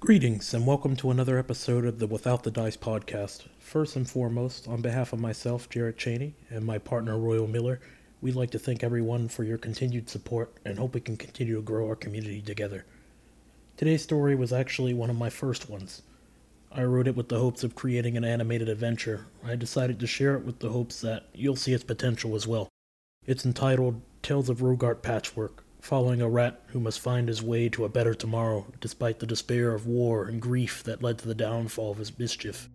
Greetings and welcome to another episode of the Without the Dice podcast. First and foremost, on behalf of myself, Jarrett Cheney, and my partner, Royal Miller, we'd like to thank everyone for your continued support and hope we can continue to grow our community together. Today's story was actually one of my first ones. I wrote it with the hopes of creating an animated adventure. I decided to share it with the hopes that you'll see its potential as well. It's entitled Tales of Rogart Patchwork following a rat who must find his way to a better tomorrow despite the despair of war and grief that led to the downfall of his mischief.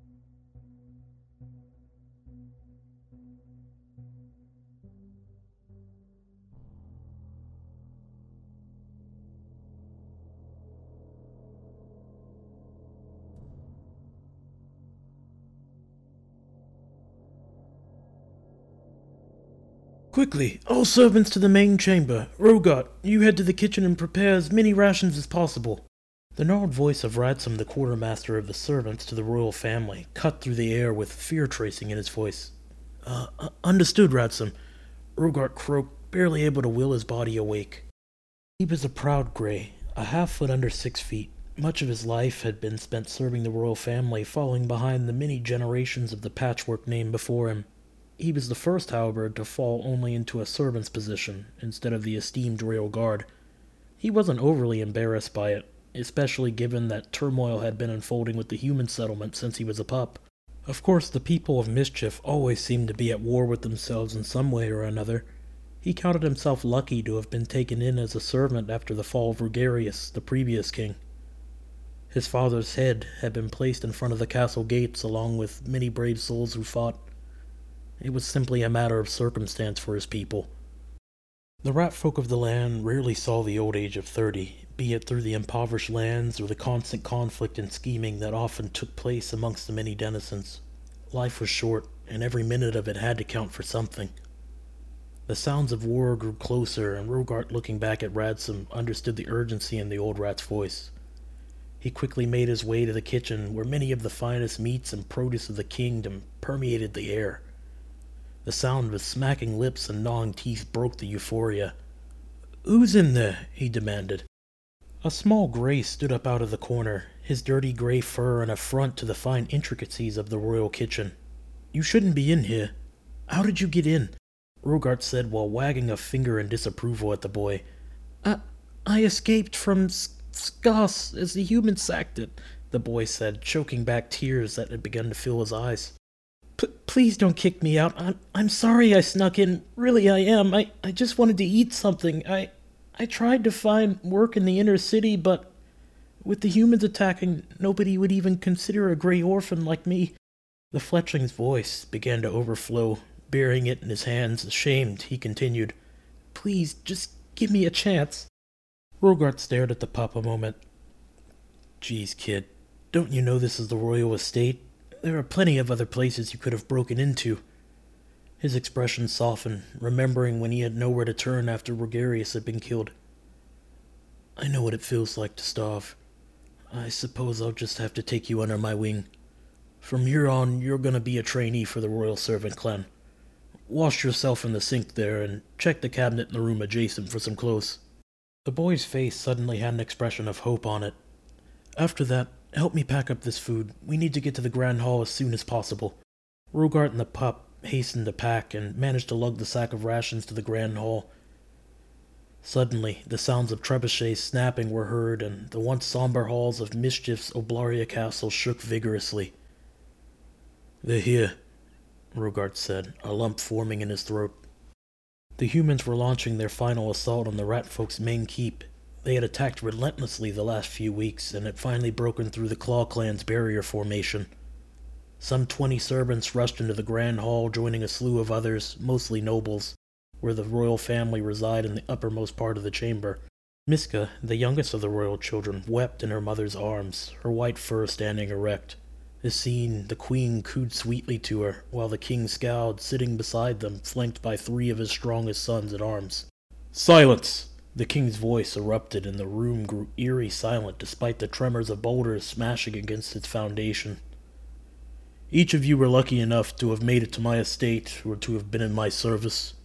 Quickly, all servants to the main chamber. Rogart, you head to the kitchen and prepare as many rations as possible. The gnarled voice of Radsum, the quartermaster of the servants to the royal family, cut through the air with fear tracing in his voice. Uh, uh, understood, Radsum. Rogart croaked, barely able to will his body awake. He was a proud gray, a half foot under six feet. Much of his life had been spent serving the royal family, following behind the many generations of the patchwork name before him. He was the first, however, to fall only into a servant's position instead of the esteemed royal guard. He wasn't overly embarrassed by it, especially given that turmoil had been unfolding with the human settlement since he was a pup. Of course, the people of mischief always seemed to be at war with themselves in some way or another. He counted himself lucky to have been taken in as a servant after the fall of Rugarius, the previous king. His father's head had been placed in front of the castle gates along with many brave souls who fought. It was simply a matter of circumstance for his people. The rat folk of the land rarely saw the old age of thirty, be it through the impoverished lands or the constant conflict and scheming that often took place amongst the many denizens. Life was short, and every minute of it had to count for something. The sounds of war grew closer, and Rogart, looking back at Radsum, understood the urgency in the old rat's voice. He quickly made his way to the kitchen, where many of the finest meats and produce of the kingdom permeated the air. The sound of smacking lips and gnawing teeth broke the euphoria. Who's in there? he demanded. A small gray stood up out of the corner, his dirty gray fur an affront to the fine intricacies of the royal kitchen. You shouldn't be in here. How did you get in? Rogart said while wagging a finger in disapproval at the boy. I, I escaped from Skos as the humans sacked it, the boy said, choking back tears that had begun to fill his eyes. P- please don't kick me out. I'm, I'm sorry I snuck in. Really, I am. I, I just wanted to eat something. I, I tried to find work in the inner city, but with the humans attacking, nobody would even consider a gray orphan like me. The fletchling's voice began to overflow. Bearing it in his hands, ashamed, he continued, Please, just give me a chance. Rogart stared at the pup a moment. Geez, kid, don't you know this is the royal estate? There are plenty of other places you could have broken into. His expression softened, remembering when he had nowhere to turn after Rogarius had been killed. I know what it feels like to starve. I suppose I'll just have to take you under my wing. From here on, you're gonna be a trainee for the Royal Servant Clan. Wash yourself in the sink there and check the cabinet in the room adjacent for some clothes. The boy's face suddenly had an expression of hope on it. After that, Help me pack up this food. We need to get to the Grand Hall as soon as possible. Rogart and the pup hastened to pack and managed to lug the sack of rations to the Grand Hall. Suddenly, the sounds of trebuchets snapping were heard, and the once somber halls of Mischief's Oblaria Castle shook vigorously. They're here, Rogart said, a lump forming in his throat. The humans were launching their final assault on the rat folk's main keep, they had attacked relentlessly the last few weeks and had finally broken through the Claw Clan's barrier formation. Some twenty servants rushed into the Grand Hall, joining a slew of others, mostly nobles, where the royal family reside in the uppermost part of the chamber. Miska, the youngest of the royal children, wept in her mother's arms, her white fur standing erect. This scene, the queen cooed sweetly to her, while the king scowled, sitting beside them, flanked by three of his strongest sons at arms. Silence! The king's voice erupted, and the room grew eerie silent despite the tremors of boulders smashing against its foundation. Each of you were lucky enough to have made it to my estate or to have been in my service.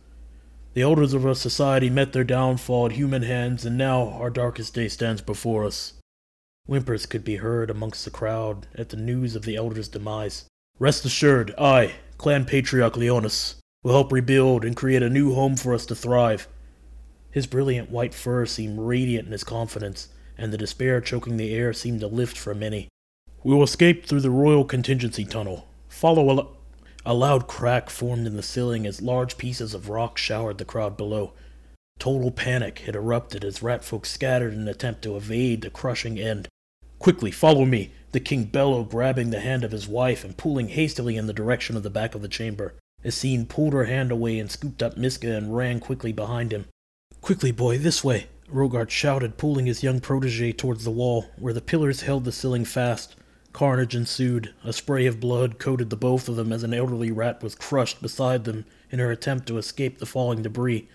The elders of our society met their downfall at human hands, and now our darkest day stands before us. Whimpers could be heard amongst the crowd at the news of the elder's demise. Rest assured, I, Clan Patriarch Leonis, will help rebuild and create a new home for us to thrive. His brilliant white fur seemed radiant in his confidence, and the despair choking the air seemed to lift for many. We will escape through the royal contingency tunnel. Follow a, a loud crack formed in the ceiling as large pieces of rock showered the crowd below. Total panic had erupted as ratfolk scattered in an attempt to evade the crushing end. Quickly, follow me, the king bellowed, grabbing the hand of his wife and pulling hastily in the direction of the back of the chamber. Essene pulled her hand away and scooped up Miska and ran quickly behind him. Quickly, boy, this way, Rogart shouted, pulling his young protege towards the wall, where the pillars held the ceiling fast. Carnage ensued. A spray of blood coated the both of them as an elderly rat was crushed beside them in her attempt to escape the falling debris.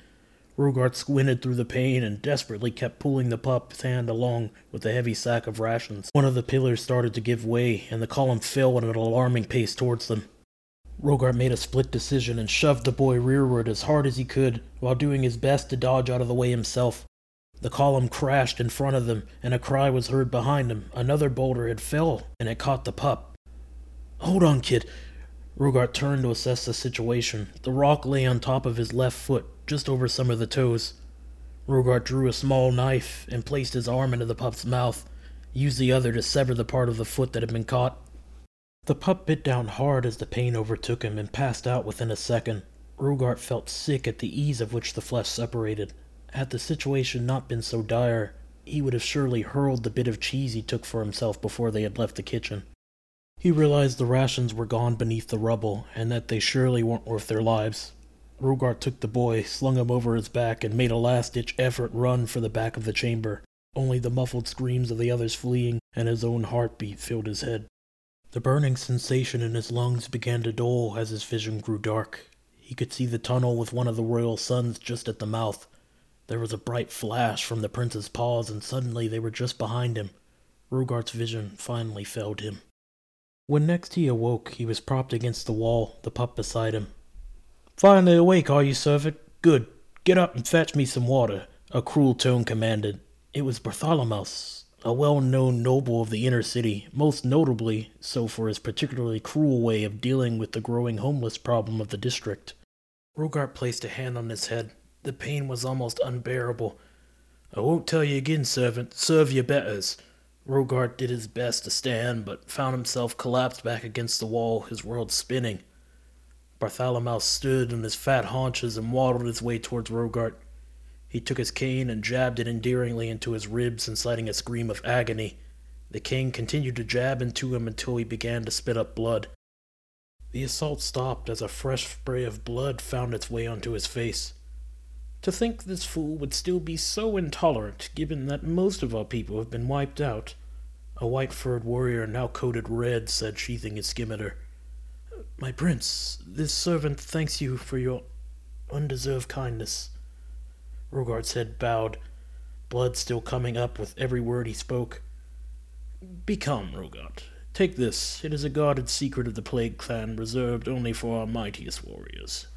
Rogart squinted through the pain and desperately kept pulling the pup's hand along with the heavy sack of rations. One of the pillars started to give way, and the column fell at an alarming pace towards them. Rogart made a split decision and shoved the boy rearward as hard as he could, while doing his best to dodge out of the way himself. The column crashed in front of them, and a cry was heard behind him. Another boulder had fell, and it caught the pup. Hold on, kid. Rogart turned to assess the situation. The rock lay on top of his left foot, just over some of the toes. Rogart drew a small knife and placed his arm into the pup's mouth, used the other to sever the part of the foot that had been caught. The pup bit down hard as the pain overtook him and passed out within a second. Rogart felt sick at the ease of which the flesh separated. Had the situation not been so dire, he would have surely hurled the bit of cheese he took for himself before they had left the kitchen. He realized the rations were gone beneath the rubble, and that they surely weren't worth their lives. Rogart took the boy, slung him over his back, and made a last ditch effort run for the back of the chamber. Only the muffled screams of the others fleeing and his own heartbeat filled his head. The burning sensation in his lungs began to dull as his vision grew dark. He could see the tunnel with one of the royal sons just at the mouth, there was a bright flash from the prince's paws, and suddenly they were just behind him. Rogart's vision finally failed him. When next he awoke, he was propped against the wall, the pup beside him. Finally awake, are you, servant? Good. Get up and fetch me some water, a cruel tone commanded. It was Bartholomeus, a well known noble of the inner city, most notably so for his particularly cruel way of dealing with the growing homeless problem of the district. Rogart placed a hand on his head. The pain was almost unbearable. I won't tell you again, servant. Serve your betters. Rogart did his best to stand, but found himself collapsed back against the wall, his world spinning. Bartholomew stood on his fat haunches and waddled his way towards Rogart. He took his cane and jabbed it endearingly into his ribs, inciting a scream of agony. The king continued to jab into him until he began to spit up blood. The assault stopped as a fresh spray of blood found its way onto his face. To think this fool would still be so intolerant, given that most of our people have been wiped out. A white furred warrior, now coated red, said, sheathing his scimitar. My prince, this servant thanks you for your undeserved kindness. Rogart's head bowed, blood still coming up with every word he spoke. Be calm, Rogart. Take this. It is a guarded secret of the Plague Clan, reserved only for our mightiest warriors.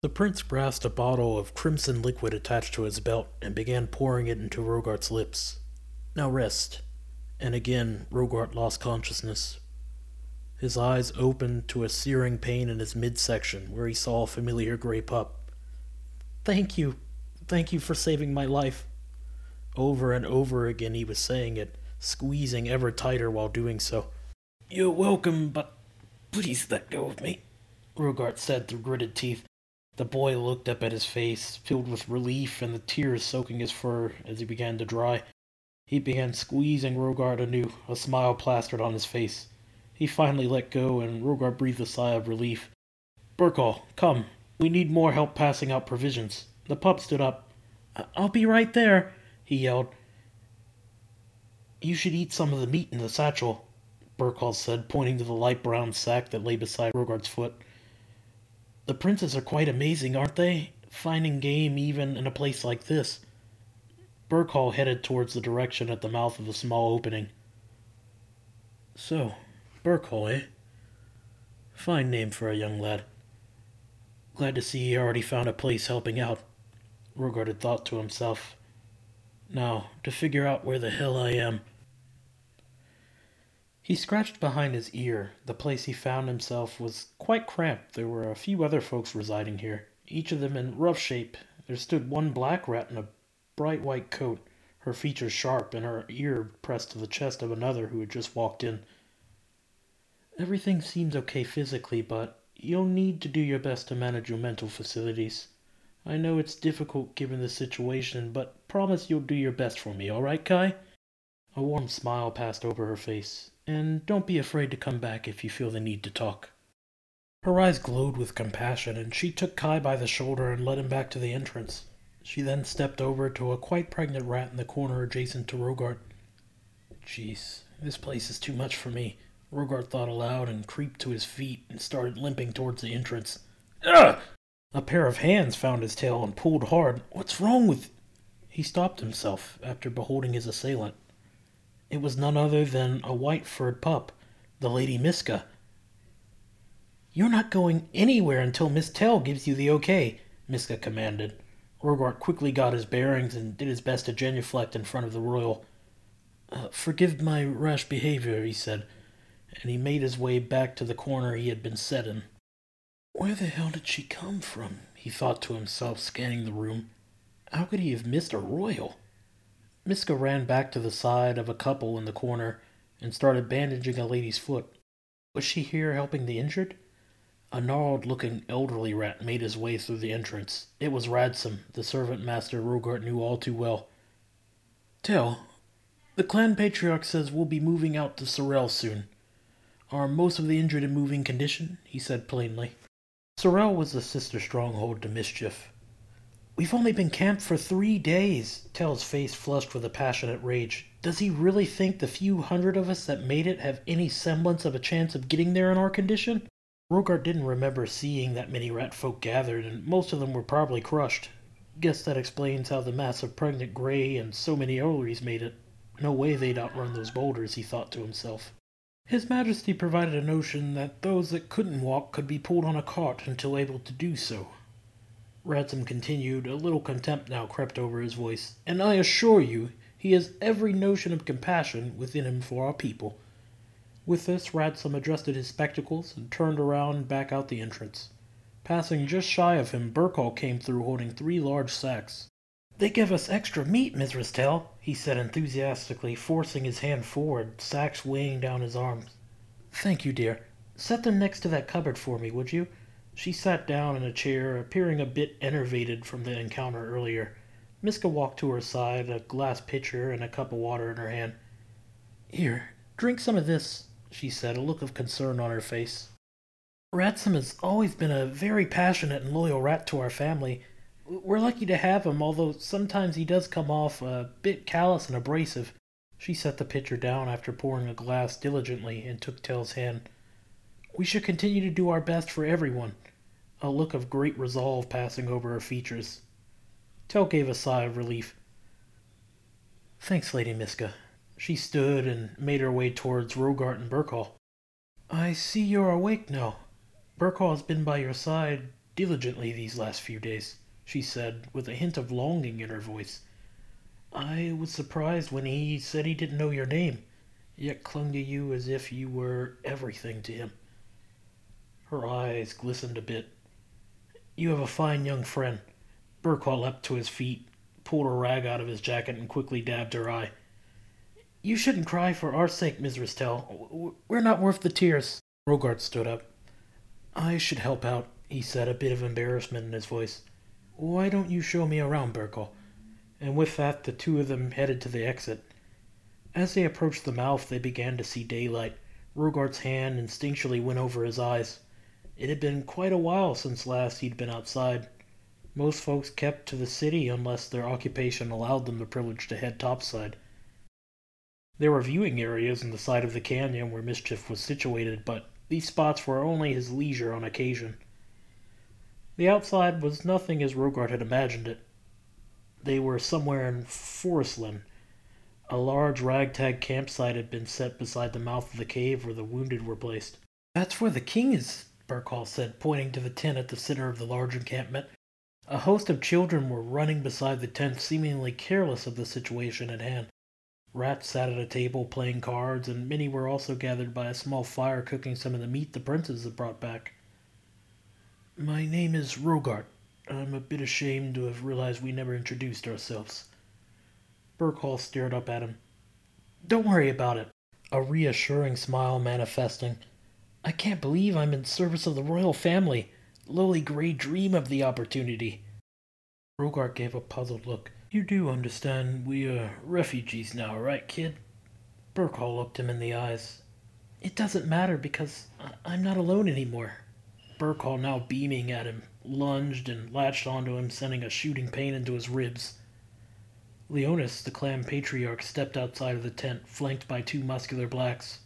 The prince grasped a bottle of crimson liquid attached to his belt and began pouring it into Rogart's lips. Now rest. And again Rogart lost consciousness. His eyes opened to a searing pain in his midsection where he saw a familiar gray pup. Thank you. Thank you for saving my life. Over and over again he was saying it, squeezing ever tighter while doing so. You're welcome, but please let go of me, Rogart said through gritted teeth. The boy looked up at his face, filled with relief and the tears soaking his fur as he began to dry. He began squeezing Rogart anew, a smile plastered on his face. He finally let go, and Rogart breathed a sigh of relief. Burkall, come. We need more help passing out provisions. The pup stood up. I'll be right there, he yelled. You should eat some of the meat in the satchel, Burkall said, pointing to the light brown sack that lay beside Rogart's foot. The princes are quite amazing, aren't they? Finding game even in a place like this. Burkall headed towards the direction at the mouth of a small opening. So, Burkall, eh? Fine name for a young lad. Glad to see he already found a place helping out. Rogart had thought to himself. Now, to figure out where the hell I am. He scratched behind his ear. The place he found himself was quite cramped. There were a few other folks residing here, each of them in rough shape. There stood one black rat in a bright white coat, her features sharp, and her ear pressed to the chest of another who had just walked in. Everything seems okay physically, but you'll need to do your best to manage your mental facilities. I know it's difficult given the situation, but promise you'll do your best for me, all right, Kai? A warm smile passed over her face, and don't be afraid to come back if you feel the need to talk. Her eyes glowed with compassion, and she took Kai by the shoulder and led him back to the entrance. She then stepped over to a quite pregnant rat in the corner adjacent to Rogart. Jeez, this place is too much for me, Rogart thought aloud and creeped to his feet and started limping towards the entrance. Ugh! A pair of hands found his tail and pulled hard. What's wrong with. He stopped himself after beholding his assailant. It was none other than a white furred pup, the Lady Miska. You're not going anywhere until Miss Tell gives you the okay, Miska commanded. Rogart quickly got his bearings and did his best to genuflect in front of the royal. Uh, forgive my rash behavior, he said, and he made his way back to the corner he had been set in. Where the hell did she come from? he thought to himself, scanning the room. How could he have missed a royal? Miska ran back to the side of a couple in the corner and started bandaging a lady's foot. Was she here helping the injured? A gnarled looking elderly rat made his way through the entrance. It was Radsome, the servant master Rogart knew all too well. Tell, the clan patriarch says we'll be moving out to Sorel soon. Are most of the injured in moving condition? he said plainly. Sorel was the sister stronghold to mischief. We've only been camped for three days. Tell's face flushed with a passionate rage. Does he really think the few hundred of us that made it have any semblance of a chance of getting there in our condition? Rogart didn't remember seeing that many rat folk gathered, and most of them were probably crushed. Guess that explains how the mass of pregnant gray and so many elries made it. No way they'd outrun those boulders, he thought to himself. His Majesty provided a notion that those that couldn't walk could be pulled on a cart until able to do so. Radsome continued, a little contempt now crept over his voice, and I assure you he has every notion of compassion within him for our people. With this, Radsome adjusted his spectacles and turned around back out the entrance. Passing just shy of him, Burkall came through holding three large sacks. They give us extra meat, Mrs. Tell, he said enthusiastically, forcing his hand forward, sacks weighing down his arms. Thank you, dear. Set them next to that cupboard for me, would you? She sat down in a chair, appearing a bit enervated from the encounter earlier. Miska walked to her side, a glass pitcher and a cup of water in her hand. Here, drink some of this, she said, a look of concern on her face. Radsome has always been a very passionate and loyal rat to our family. We're lucky to have him, although sometimes he does come off a bit callous and abrasive. She set the pitcher down after pouring a glass diligently and took Tell's hand. We should continue to do our best for everyone, a look of great resolve passing over her features. Tell gave a sigh of relief. Thanks, Lady Miska. She stood and made her way towards Rogart and Burkall. I see you're awake now. Burkall has been by your side diligently these last few days she said, with a hint of longing in her voice. I was surprised when he said he didn't know your name, yet clung to you as if you were everything to him. Her eyes glistened a bit. You have a fine young friend. Burkall leapt to his feet, pulled a rag out of his jacket, and quickly dabbed her eye. You shouldn't cry for our sake, Miss Ristel. We're not worth the tears. Rogart stood up. I should help out, he said, a bit of embarrassment in his voice. Why don't you show me around, Burkall? And with that, the two of them headed to the exit. As they approached the mouth, they began to see daylight. Rogart's hand instinctually went over his eyes. It had been quite a while since last he'd been outside. Most folks kept to the city unless their occupation allowed them the privilege to head topside. There were viewing areas in the side of the canyon where mischief was situated, but these spots were only his leisure on occasion. The outside was nothing as Rogart had imagined it. They were somewhere in Forestland. A large ragtag campsite had been set beside the mouth of the cave where the wounded were placed. That's where the king is, Burkall said, pointing to the tent at the center of the large encampment. A host of children were running beside the tent, seemingly careless of the situation at hand. Rats sat at a table playing cards, and many were also gathered by a small fire cooking some of the meat the princes had brought back. My name is Rogart. I'm a bit ashamed to have realized we never introduced ourselves. Burkhall stared up at him. Don't worry about it. A reassuring smile manifesting. I can't believe I'm in service of the royal family. Lowly Grey dream of the opportunity. Rogart gave a puzzled look. You do understand we are refugees now, right, kid? Burkhall looked him in the eyes. It doesn't matter because I- am not alone anymore. Burkhall, now beaming at him, lunged and latched onto him, sending a shooting pain into his ribs. Leonis, the clan patriarch, stepped outside of the tent, flanked by two muscular blacks.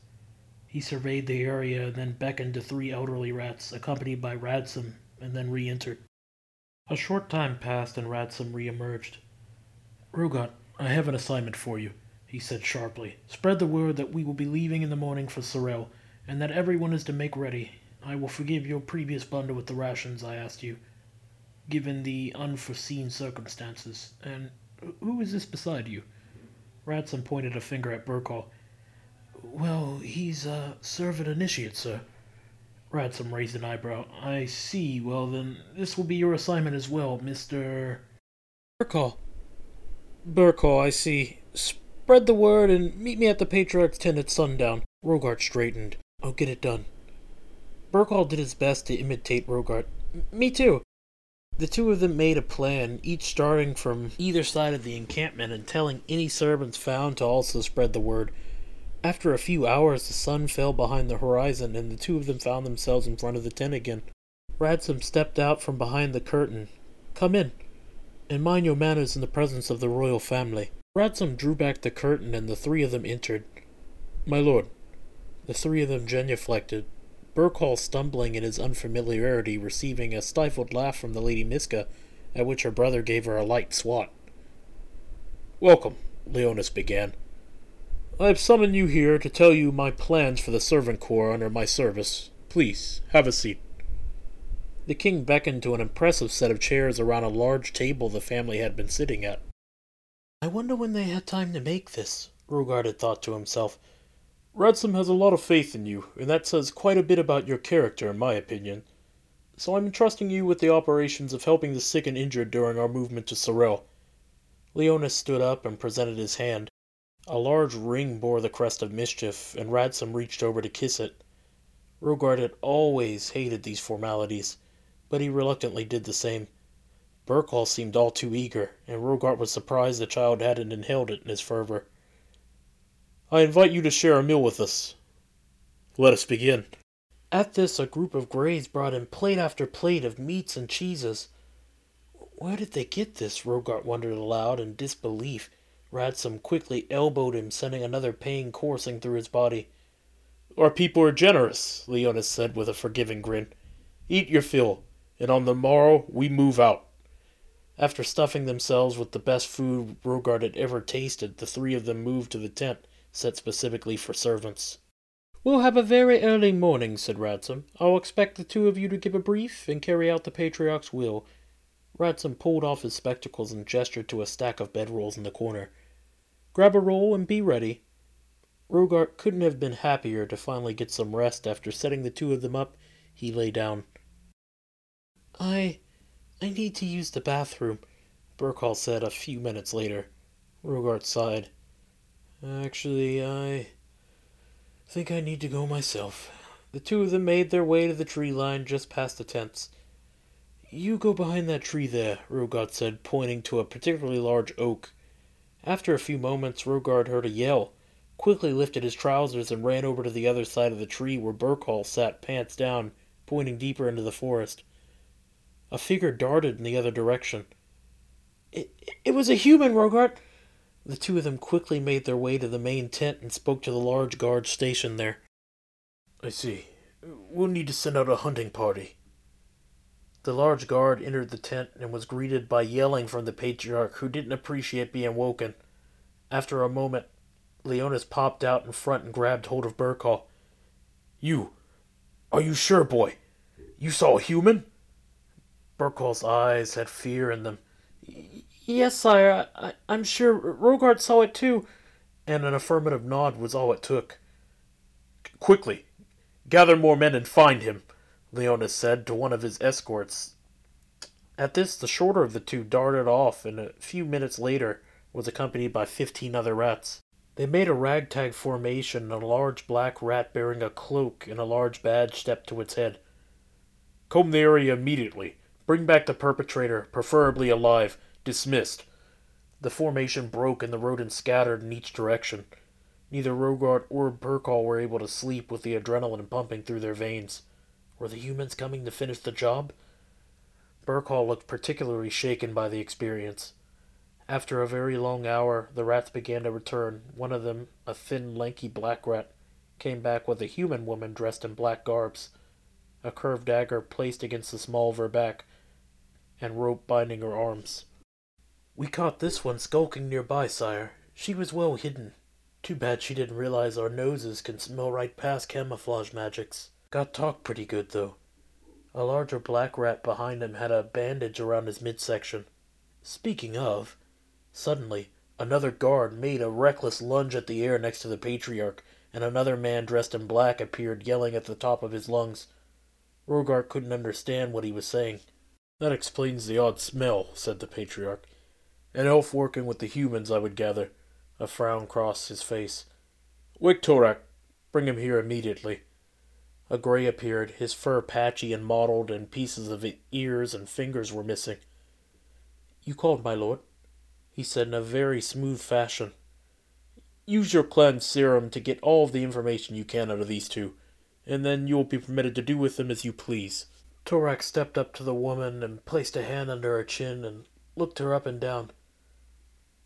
He surveyed the area, then beckoned to three elderly rats, accompanied by Radsome, and then re entered. A short time passed, and Radsome re emerged. Rogart, I have an assignment for you, he said sharply. Spread the word that we will be leaving in the morning for Sorel, and that everyone is to make ready. I will forgive your previous blunder with the rations I asked you, given the unforeseen circumstances. And who is this beside you? Radsome pointed a finger at Burkhall. Well, he's a servant initiate, sir. Radsome raised an eyebrow. I see. Well, then, this will be your assignment as well, Mr. Burkhall. Burkhall, I see. Spread the word and meet me at the Patriarch's tent at sundown. Rogart straightened. I'll get it done. Burkhall did his best to imitate Rogart. Me too. The two of them made a plan, each starting from either side of the encampment and telling any servants found to also spread the word. After a few hours, the sun fell behind the horizon, and the two of them found themselves in front of the tent again. Radsome stepped out from behind the curtain. Come in and mind your manners in the presence of the royal family. Radsome drew back the curtain, and the three of them entered. My lord, the three of them genuflected, Burkhall stumbling in his unfamiliarity, receiving a stifled laugh from the Lady Miska, at which her brother gave her a light swat. Welcome, Leonis began. I have summoned you here to tell you my plans for the servant corps under my service. Please, have a seat. The king beckoned to an impressive set of chairs around a large table the family had been sitting at. I wonder when they had time to make this, Rogart had thought to himself. Radsome has a lot of faith in you, and that says quite a bit about your character, in my opinion. So I'm entrusting you with the operations of helping the sick and injured during our movement to Sorel. Leonis stood up and presented his hand. A large ring bore the crest of mischief, and Radsome reached over to kiss it. Rogart had always hated these formalities but he reluctantly did the same. Burkhall seemed all too eager, and Rogart was surprised the child hadn't inhaled it in his fervor. I invite you to share a meal with us. Let us begin. At this, a group of Greys brought in plate after plate of meats and cheeses. Where did they get this? Rogart wondered aloud in disbelief. Radsome quickly elbowed him, sending another pain coursing through his body. Our people are generous, Leonis said with a forgiving grin. Eat your fill and on the morrow we move out. After stuffing themselves with the best food Rogart had ever tasted, the three of them moved to the tent set specifically for servants. We'll have a very early morning, said Radsome. I'll expect the two of you to give a brief and carry out the Patriarch's will. Radsome pulled off his spectacles and gestured to a stack of bedrolls in the corner. Grab a roll and be ready. Rogart couldn't have been happier to finally get some rest after setting the two of them up. He lay down. I. I need to use the bathroom, Burkhall said a few minutes later. Rogart sighed. Actually, I think I need to go myself. The two of them made their way to the tree line just past the tents. You go behind that tree there, Rogart said, pointing to a particularly large oak. After a few moments, Rogart heard a yell, quickly lifted his trousers, and ran over to the other side of the tree where Burkhall sat pants down, pointing deeper into the forest. A figure darted in the other direction. It, it was a human, Rogart! The two of them quickly made their way to the main tent and spoke to the large guard stationed there. I see. We'll need to send out a hunting party. The large guard entered the tent and was greeted by yelling from the patriarch, who didn't appreciate being woken. After a moment, Leonis popped out in front and grabbed hold of Burkhall. You! Are you sure, boy? You saw a human? Burkhall's eyes had fear in them. Yes, sire, I, am sure. Rogart saw it too. and an affirmative nod was all it took. Quickly, gather more men and find him, Leonis said to one of his escorts. At this, the shorter of the two darted off, and a few minutes later was accompanied by fifteen other rats. They made a ragtag formation, and a large black rat bearing a cloak and a large badge stepped to its head. Comb the area immediately. Bring back the perpetrator, preferably alive. Dismissed. The formation broke and the rodents scattered in each direction. Neither Rogart or Burkall were able to sleep with the adrenaline pumping through their veins. Were the humans coming to finish the job? Burkall looked particularly shaken by the experience. After a very long hour, the rats began to return. One of them, a thin, lanky black rat, came back with a human woman dressed in black garbs, a curved dagger placed against the small of her back, and rope binding her arms. We caught this one skulking nearby, sire. She was well hidden. Too bad she didn't realize our noses can smell right past camouflage magics. Got talked pretty good, though. A larger black rat behind him had a bandage around his midsection. Speaking of, Suddenly, another guard made a reckless lunge at the air next to the patriarch, and another man dressed in black appeared, yelling at the top of his lungs. Rogart couldn't understand what he was saying. That explains the odd smell, said the patriarch. An elf working with the humans, I would gather. A frown crossed his face. Wake Torak. Bring him here immediately. A gray appeared, his fur patchy and mottled, and pieces of ears and fingers were missing. You called, my lord? he said in a very smooth fashion. Use your clan serum to get all of the information you can out of these two, and then you will be permitted to do with them as you please. Torak stepped up to the woman and placed a hand under her chin and looked her up and down.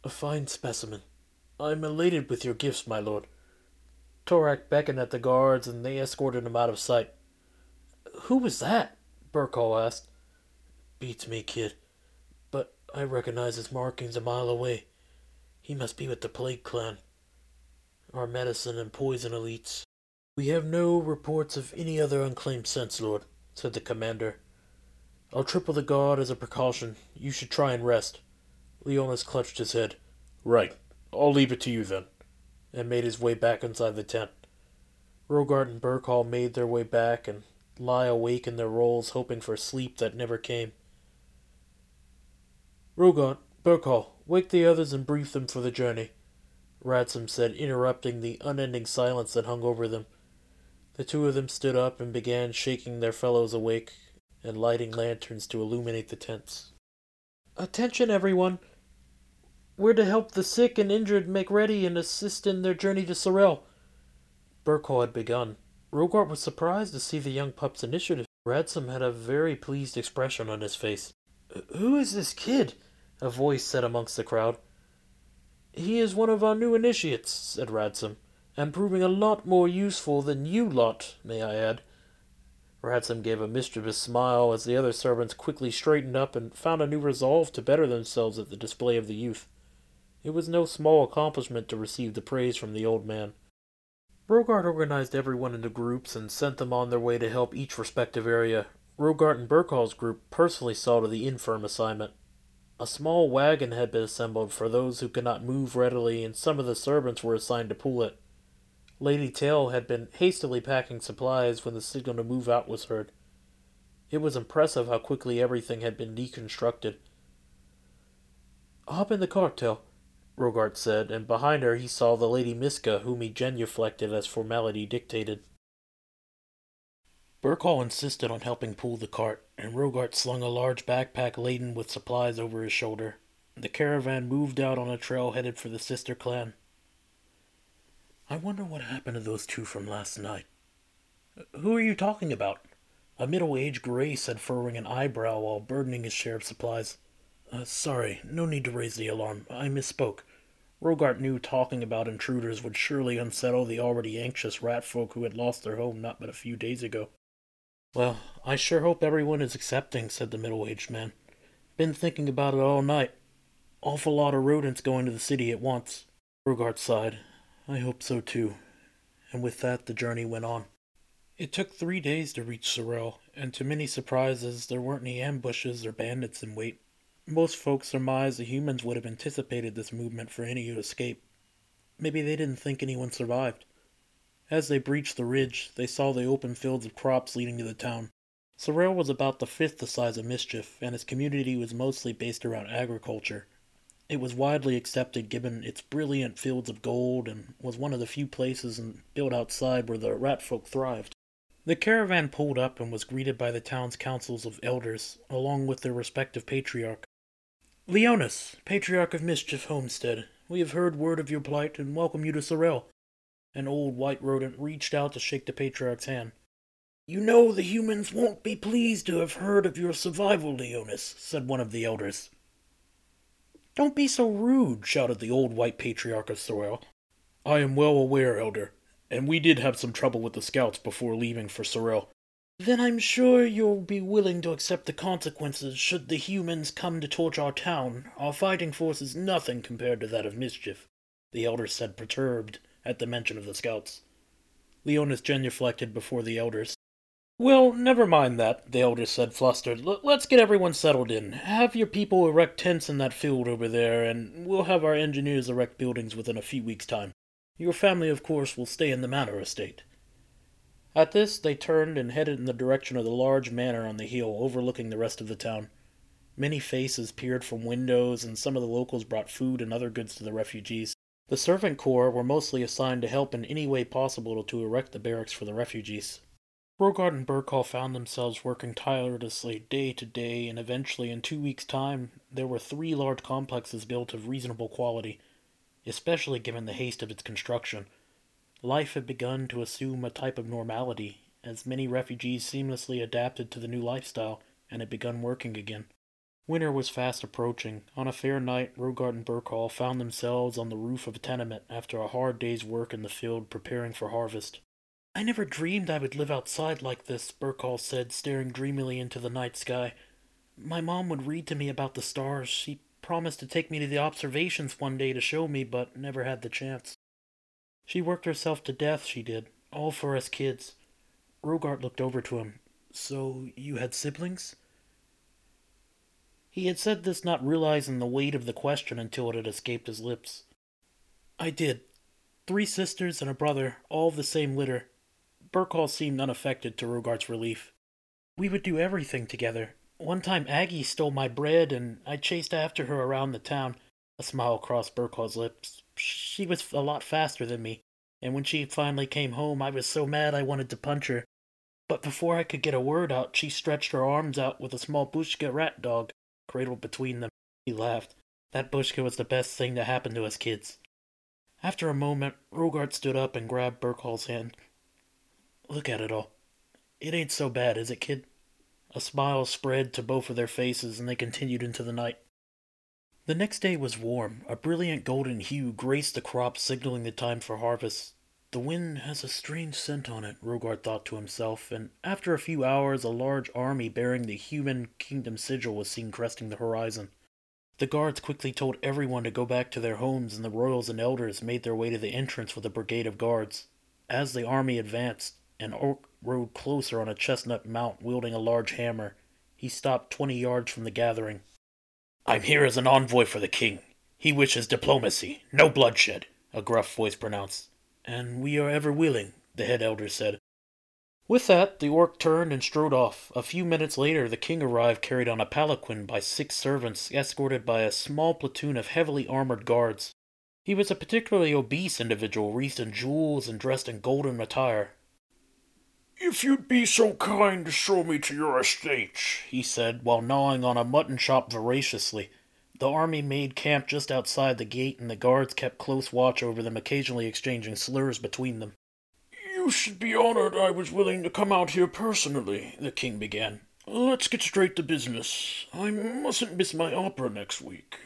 A fine specimen. I am elated with your gifts, my lord. Torak beckoned at the guards and they escorted him out of sight. Who was that? Burkall asked. Beats me, kid. But I recognize his markings a mile away. He must be with the Plague Clan. Our medicine and poison elites. We have no reports of any other unclaimed scents, Lord, said the commander. I'll triple the guard as a precaution. You should try and rest. Leonis clutched his head. Right. I'll leave it to you then, and made his way back inside the tent. Rogart and Burkall made their way back and lie awake in their rolls, hoping for sleep that never came. Rogart, Burkall, wake the others and brief them for the journey, Radsome said, interrupting the unending silence that hung over them. The two of them stood up and began shaking their fellows awake and lighting lanterns to illuminate the tents. Attention, everyone! We're to help the sick and injured make ready and assist in their journey to Sorel. Burkall had begun. Rogart was surprised to see the young pup's initiative. Radsome had a very pleased expression on his face. Who is this kid? a voice said amongst the crowd. He is one of our new initiates, said Radsome, and proving a lot more useful than you lot, may I add. Radsome gave a mischievous smile as the other servants quickly straightened up and found a new resolve to better themselves at the display of the youth. It was no small accomplishment to receive the praise from the old man. Rogart organized everyone into groups and sent them on their way to help each respective area. Rogart and Burkhall's group personally saw to the infirm assignment. A small wagon had been assembled for those who could not move readily, and some of the servants were assigned to pull it. Lady Tail had been hastily packing supplies when the signal to move out was heard. It was impressive how quickly everything had been deconstructed. Hop in the cart, Tail, Rogart said, and behind her he saw the Lady Miska, whom he genuflected as formality dictated. Burkall insisted on helping pull the cart, and Rogart slung a large backpack laden with supplies over his shoulder. The caravan moved out on a trail headed for the sister clan. I wonder what happened to those two from last night. Who are you talking about? A middle aged gray said, furrowing an eyebrow while burdening his share of supplies. Uh, sorry, no need to raise the alarm. I misspoke. Rogart knew talking about intruders would surely unsettle the already anxious rat folk who had lost their home not but a few days ago. Well, I sure hope everyone is accepting, said the middle aged man. Been thinking about it all night. Awful lot of rodents going to the city at once. Rogart sighed. I hope so too. And with that, the journey went on. It took three days to reach Sorel, and to many surprises, there weren't any ambushes or bandits in wait. Most folks surmised the humans would have anticipated this movement for any who escaped. Maybe they didn't think anyone survived. As they breached the ridge, they saw the open fields of crops leading to the town. Sorrel was about the fifth the size of Mischief, and its community was mostly based around agriculture. It was widely accepted given its brilliant fields of gold and was one of the few places built outside where the rat folk thrived. The caravan pulled up and was greeted by the town's councils of elders, along with their respective patriarch. Leonis, Patriarch of Mischief Homestead, we have heard word of your plight and welcome you to Sorrel. An old white rodent reached out to shake the patriarch's hand. You know the humans won't be pleased to have heard of your survival, Leonis, said one of the elders. Don't be so rude, shouted the old white patriarch of Sorrel. I am well aware, Elder, and we did have some trouble with the scouts before leaving for Sorrel. Then I'm sure you'll be willing to accept the consequences should the humans come to torch our town. Our fighting force is nothing compared to that of mischief, the elder said, perturbed at the mention of the scouts. Leonis genuflected before the elders. Well, never mind that, the elder said, flustered. Let's get everyone settled in. Have your people erect tents in that field over there, and we'll have our engineers erect buildings within a few weeks' time. Your family, of course, will stay in the manor estate. At this, they turned and headed in the direction of the large manor on the hill overlooking the rest of the town. Many faces peered from windows, and some of the locals brought food and other goods to the refugees. The servant corps were mostly assigned to help in any way possible to erect the barracks for the refugees. Rogart and Burkhall found themselves working tirelessly day to day, and eventually, in two weeks' time, there were three large complexes built of reasonable quality, especially given the haste of its construction. Life had begun to assume a type of normality, as many refugees seamlessly adapted to the new lifestyle and had begun working again. Winter was fast approaching. On a fair night, Rogart and Burkhall found themselves on the roof of a tenement after a hard day's work in the field preparing for harvest. I never dreamed I would live outside like this, Burkhall said, staring dreamily into the night sky. My mom would read to me about the stars. She promised to take me to the observations one day to show me, but never had the chance. She worked herself to death, she did, all for us kids. Rogart looked over to him. So you had siblings? He had said this not realizing the weight of the question until it had escaped his lips. I did. Three sisters and a brother, all of the same litter. Burkhall seemed unaffected to Rogart's relief. We would do everything together. One time Aggie stole my bread, and I chased after her around the town. A smile crossed Burkhall's lips. She was a lot faster than me, and when she finally came home, I was so mad I wanted to punch her. But before I could get a word out, she stretched her arms out with a small Bushka rat dog cradled between them. He laughed. That Bushka was the best thing to happen to us kids. After a moment, Rogart stood up and grabbed Burkhall's hand. Look at it all. It ain't so bad, is it, kid? A smile spread to both of their faces, and they continued into the night. The next day was warm. A brilliant golden hue graced the crops, signaling the time for harvest. The wind has a strange scent on it, Rogart thought to himself, and after a few hours a large army bearing the human kingdom sigil was seen cresting the horizon. The guards quickly told everyone to go back to their homes, and the royals and elders made their way to the entrance with a brigade of guards. As the army advanced, an orc rode closer on a chestnut mount wielding a large hammer. He stopped twenty yards from the gathering. I'm here as an envoy for the king. He wishes diplomacy, no bloodshed, a gruff voice pronounced. And we are ever willing, the head elder said. With that, the orc turned and strode off. A few minutes later, the king arrived carried on a palanquin by six servants, escorted by a small platoon of heavily armored guards. He was a particularly obese individual, wreathed in jewels and dressed in golden attire. If you'd be so kind to show me to your estate, he said, while gnawing on a mutton chop voraciously. The army made camp just outside the gate, and the guards kept close watch over them, occasionally exchanging slurs between them. You should be honored I was willing to come out here personally, the king began. Let's get straight to business. I mustn't miss my opera next week.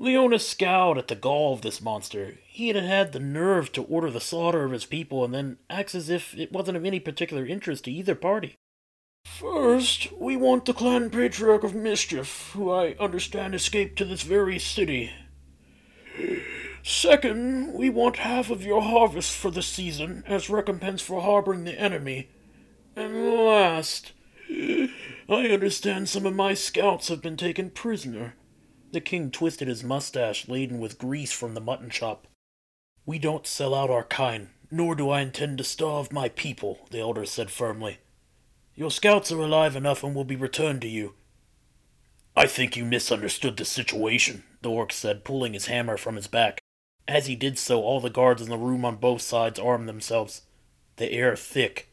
Leonis scowled at the gall of this monster. He had had the nerve to order the slaughter of his people and then acts as if it wasn't of any particular interest to either party. First, we want the clan patriarch of mischief, who I understand escaped to this very city. Second, we want half of your harvest for the season as recompense for harboring the enemy. And last, I understand some of my scouts have been taken prisoner. The king twisted his mustache laden with grease from the mutton chop. We don't sell out our kind, nor do I intend to starve my people, the elder said firmly. Your scouts are alive enough and will be returned to you. I think you misunderstood the situation, the orc said, pulling his hammer from his back. As he did so, all the guards in the room on both sides armed themselves, the air thick.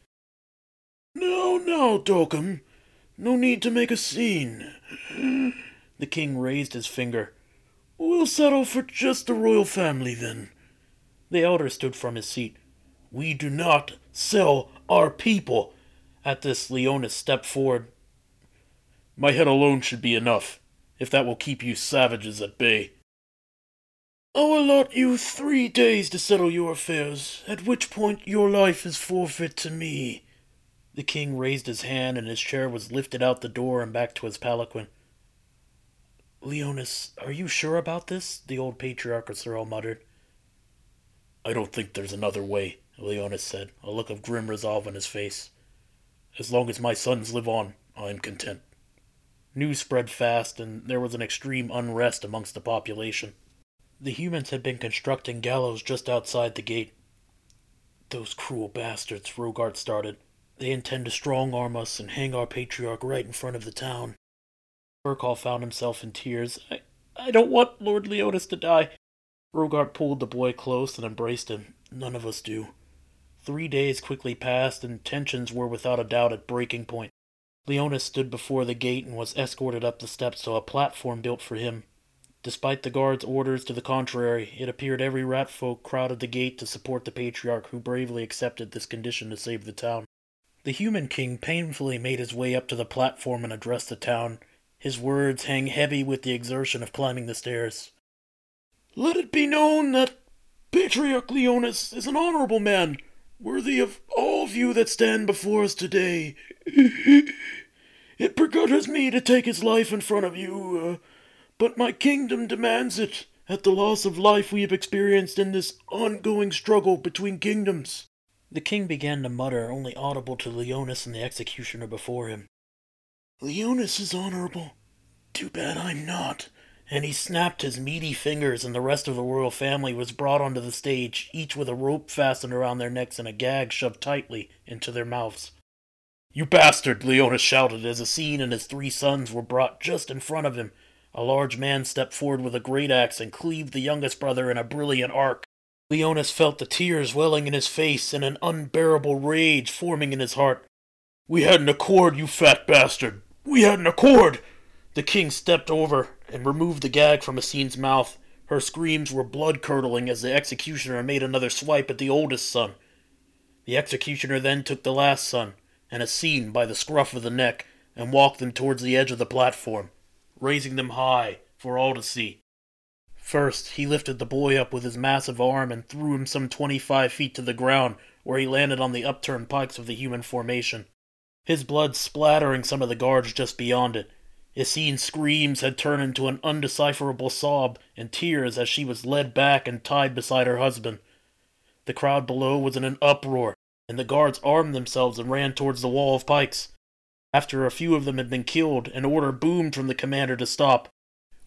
No, no, Dorcam. No need to make a scene. The king raised his finger. We'll settle for just the royal family then. The elder stood from his seat. We do not sell our people. At this, Leonis stepped forward. My head alone should be enough, if that will keep you savages at bay. I'll allot you three days to settle your affairs, at which point your life is forfeit to me. The king raised his hand, and his chair was lifted out the door and back to his palanquin. Leonis, are you sure about this? the old patriarch of Searle muttered. I don't think there's another way, Leonis said, a look of grim resolve on his face. As long as my sons live on, I am content. News spread fast, and there was an extreme unrest amongst the population. The humans had been constructing gallows just outside the gate. Those cruel bastards, Rogart started. They intend to strong arm us and hang our patriarch right in front of the town. Burkall found himself in tears. I, I don't want Lord Leonis to die. Rogart pulled the boy close and embraced him. None of us do. Three days quickly passed, and tensions were without a doubt at breaking point. Leonis stood before the gate and was escorted up the steps to a platform built for him. Despite the guard's orders to the contrary, it appeared every rat folk crowded the gate to support the patriarch who bravely accepted this condition to save the town. The human king painfully made his way up to the platform and addressed the town. His words hang heavy with the exertion of climbing the stairs. Let it be known that Patriarch Leonis is an honorable man, worthy of all of you that stand before us today. it begutters me to take his life in front of you, uh, but my kingdom demands it at the loss of life we have experienced in this ongoing struggle between kingdoms. The king began to mutter, only audible to Leonis and the executioner before him. Leonis is honorable. Too bad I'm not. And he snapped his meaty fingers, and the rest of the royal family was brought onto the stage, each with a rope fastened around their necks and a gag shoved tightly into their mouths. You bastard! Leonis shouted as Asin and his three sons were brought just in front of him. A large man stepped forward with a great axe and cleaved the youngest brother in a brilliant arc. Leonis felt the tears welling in his face and an unbearable rage forming in his heart. We had an accord, you fat bastard! We had an accord! The king stepped over and removed the gag from Asin's mouth. Her screams were blood curdling as the executioner made another swipe at the oldest son. The executioner then took the last son, and Asin by the scruff of the neck, and walked them towards the edge of the platform, raising them high for all to see. First, he lifted the boy up with his massive arm and threw him some twenty five feet to the ground, where he landed on the upturned pikes of the human formation, his blood splattering some of the guards just beyond it. Asin's screams had turned into an undecipherable sob and tears as she was led back and tied beside her husband. The crowd below was in an uproar, and the guards armed themselves and ran towards the wall of pikes. After a few of them had been killed, an order boomed from the commander to stop.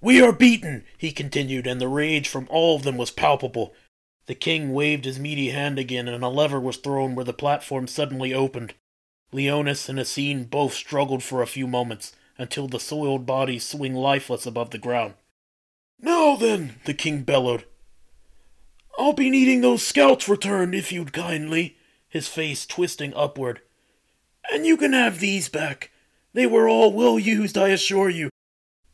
We are beaten, he continued, and the rage from all of them was palpable. The king waved his meaty hand again, and a lever was thrown where the platform suddenly opened. Leonis and Asin both struggled for a few moments, until the soiled bodies swing lifeless above the ground. Now then, the king bellowed. I'll be needing those scouts returned if you'd kindly, his face twisting upward. And you can have these back. They were all well used, I assure you.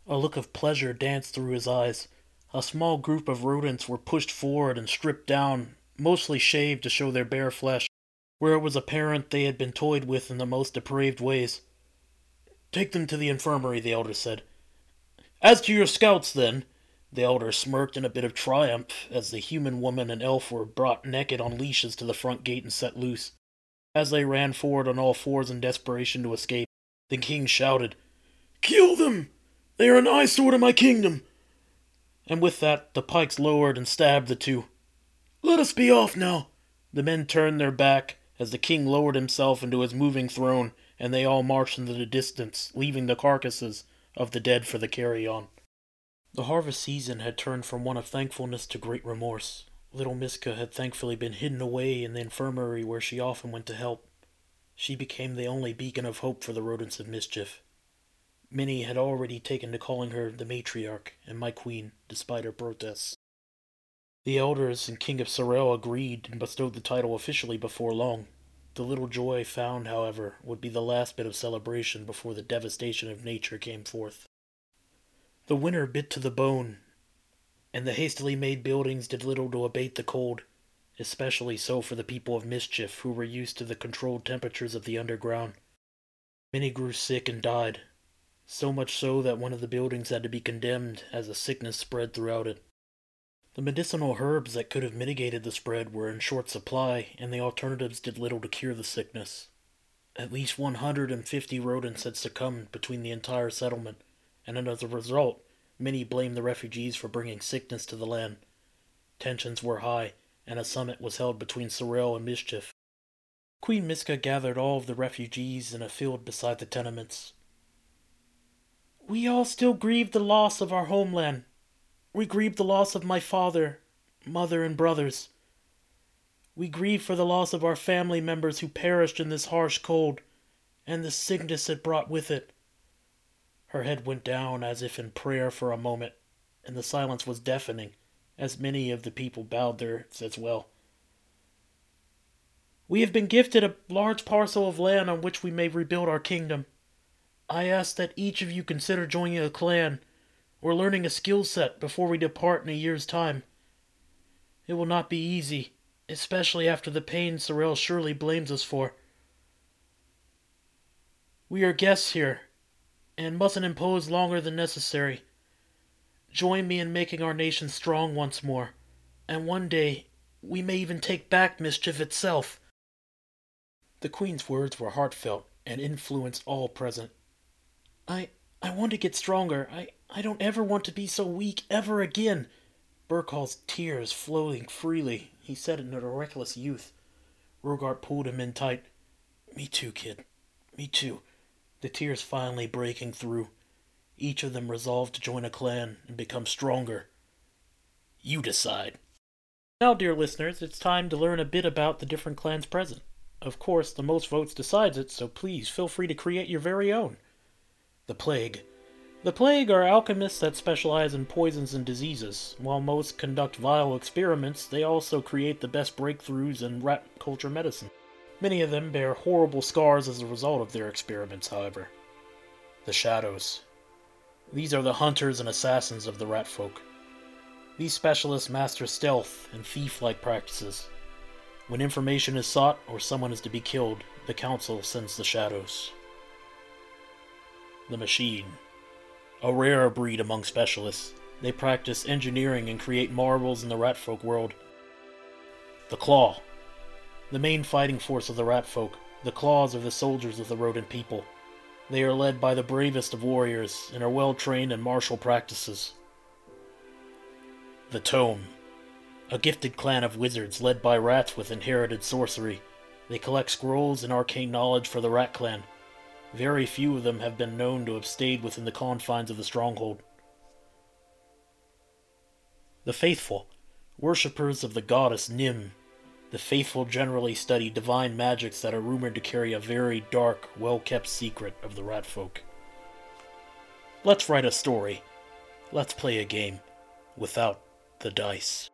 A look of pleasure danced through his eyes. A small group of rodents were pushed forward and stripped down, mostly shaved to show their bare flesh, where it was apparent they had been toyed with in the most depraved ways. Take them to the infirmary, the elder said. As to your scouts, then, the elder smirked in a bit of triumph as the human woman and elf were brought naked on leashes to the front gate and set loose. As they ran forward on all fours in desperation to escape, the king shouted, Kill them! They are an eyesore to my kingdom! And with that, the pikes lowered and stabbed the two. Let us be off now. The men turned their back as the king lowered himself into his moving throne and they all marched into the distance, leaving the carcasses of the dead for the carry on. The harvest season had turned from one of thankfulness to great remorse. Little Miska had thankfully been hidden away in the infirmary where she often went to help. She became the only beacon of hope for the rodents of mischief. Many had already taken to calling her the matriarch and my queen, despite her protests. The elders and King of Sorel agreed and bestowed the title officially before long. The little joy found, however, would be the last bit of celebration before the devastation of nature came forth. The winter bit to the bone, and the hastily made buildings did little to abate the cold, especially so for the people of mischief who were used to the controlled temperatures of the underground. Many grew sick and died, so much so that one of the buildings had to be condemned as a sickness spread throughout it. The medicinal herbs that could have mitigated the spread were in short supply, and the alternatives did little to cure the sickness. At least 150 rodents had succumbed between the entire settlement, and as a result, many blamed the refugees for bringing sickness to the land. Tensions were high, and a summit was held between Sorel and Mischief. Queen Miska gathered all of the refugees in a field beside the tenements. We all still grieve the loss of our homeland, we grieve the loss of my father, mother, and brothers. We grieve for the loss of our family members who perished in this harsh cold, and the sickness it brought with it. Her head went down as if in prayer for a moment, and the silence was deafening, as many of the people bowed their heads as well. We have been gifted a large parcel of land on which we may rebuild our kingdom. I ask that each of you consider joining a clan we're learning a skill set before we depart in a year's time. It will not be easy, especially after the pain Sorel surely blames us for. We are guests here, and mustn't impose longer than necessary. Join me in making our nation strong once more, and one day we may even take back mischief itself. The Queen's words were heartfelt and influenced all present. I I want to get stronger. I I don't ever want to be so weak ever again. Burkhal's tears flowing freely. He said it in a reckless youth. Rogart pulled him in tight. Me too, kid. Me too. The tears finally breaking through. Each of them resolved to join a clan and become stronger. You decide. Now, dear listeners, it's time to learn a bit about the different clans present. Of course, the most votes decides it, so please feel free to create your very own. The Plague. The Plague are alchemists that specialize in poisons and diseases. While most conduct vile experiments, they also create the best breakthroughs in rat culture medicine. Many of them bear horrible scars as a result of their experiments, however. The Shadows. These are the hunters and assassins of the rat folk. These specialists master stealth and thief like practices. When information is sought or someone is to be killed, the Council sends the Shadows the machine. A rarer breed among specialists, they practice engineering and create marvels in the ratfolk world. The Claw. The main fighting force of the ratfolk, the Claws are the soldiers of the rodent people. They are led by the bravest of warriors and are well trained in martial practices. The Tome. A gifted clan of wizards led by rats with inherited sorcery. They collect scrolls and arcane knowledge for the Rat Clan very few of them have been known to have stayed within the confines of the stronghold. The faithful, worshippers of the goddess Nim, the faithful generally study divine magics that are rumored to carry a very dark, well kept secret of the rat folk. Let's write a story. Let's play a game without the dice.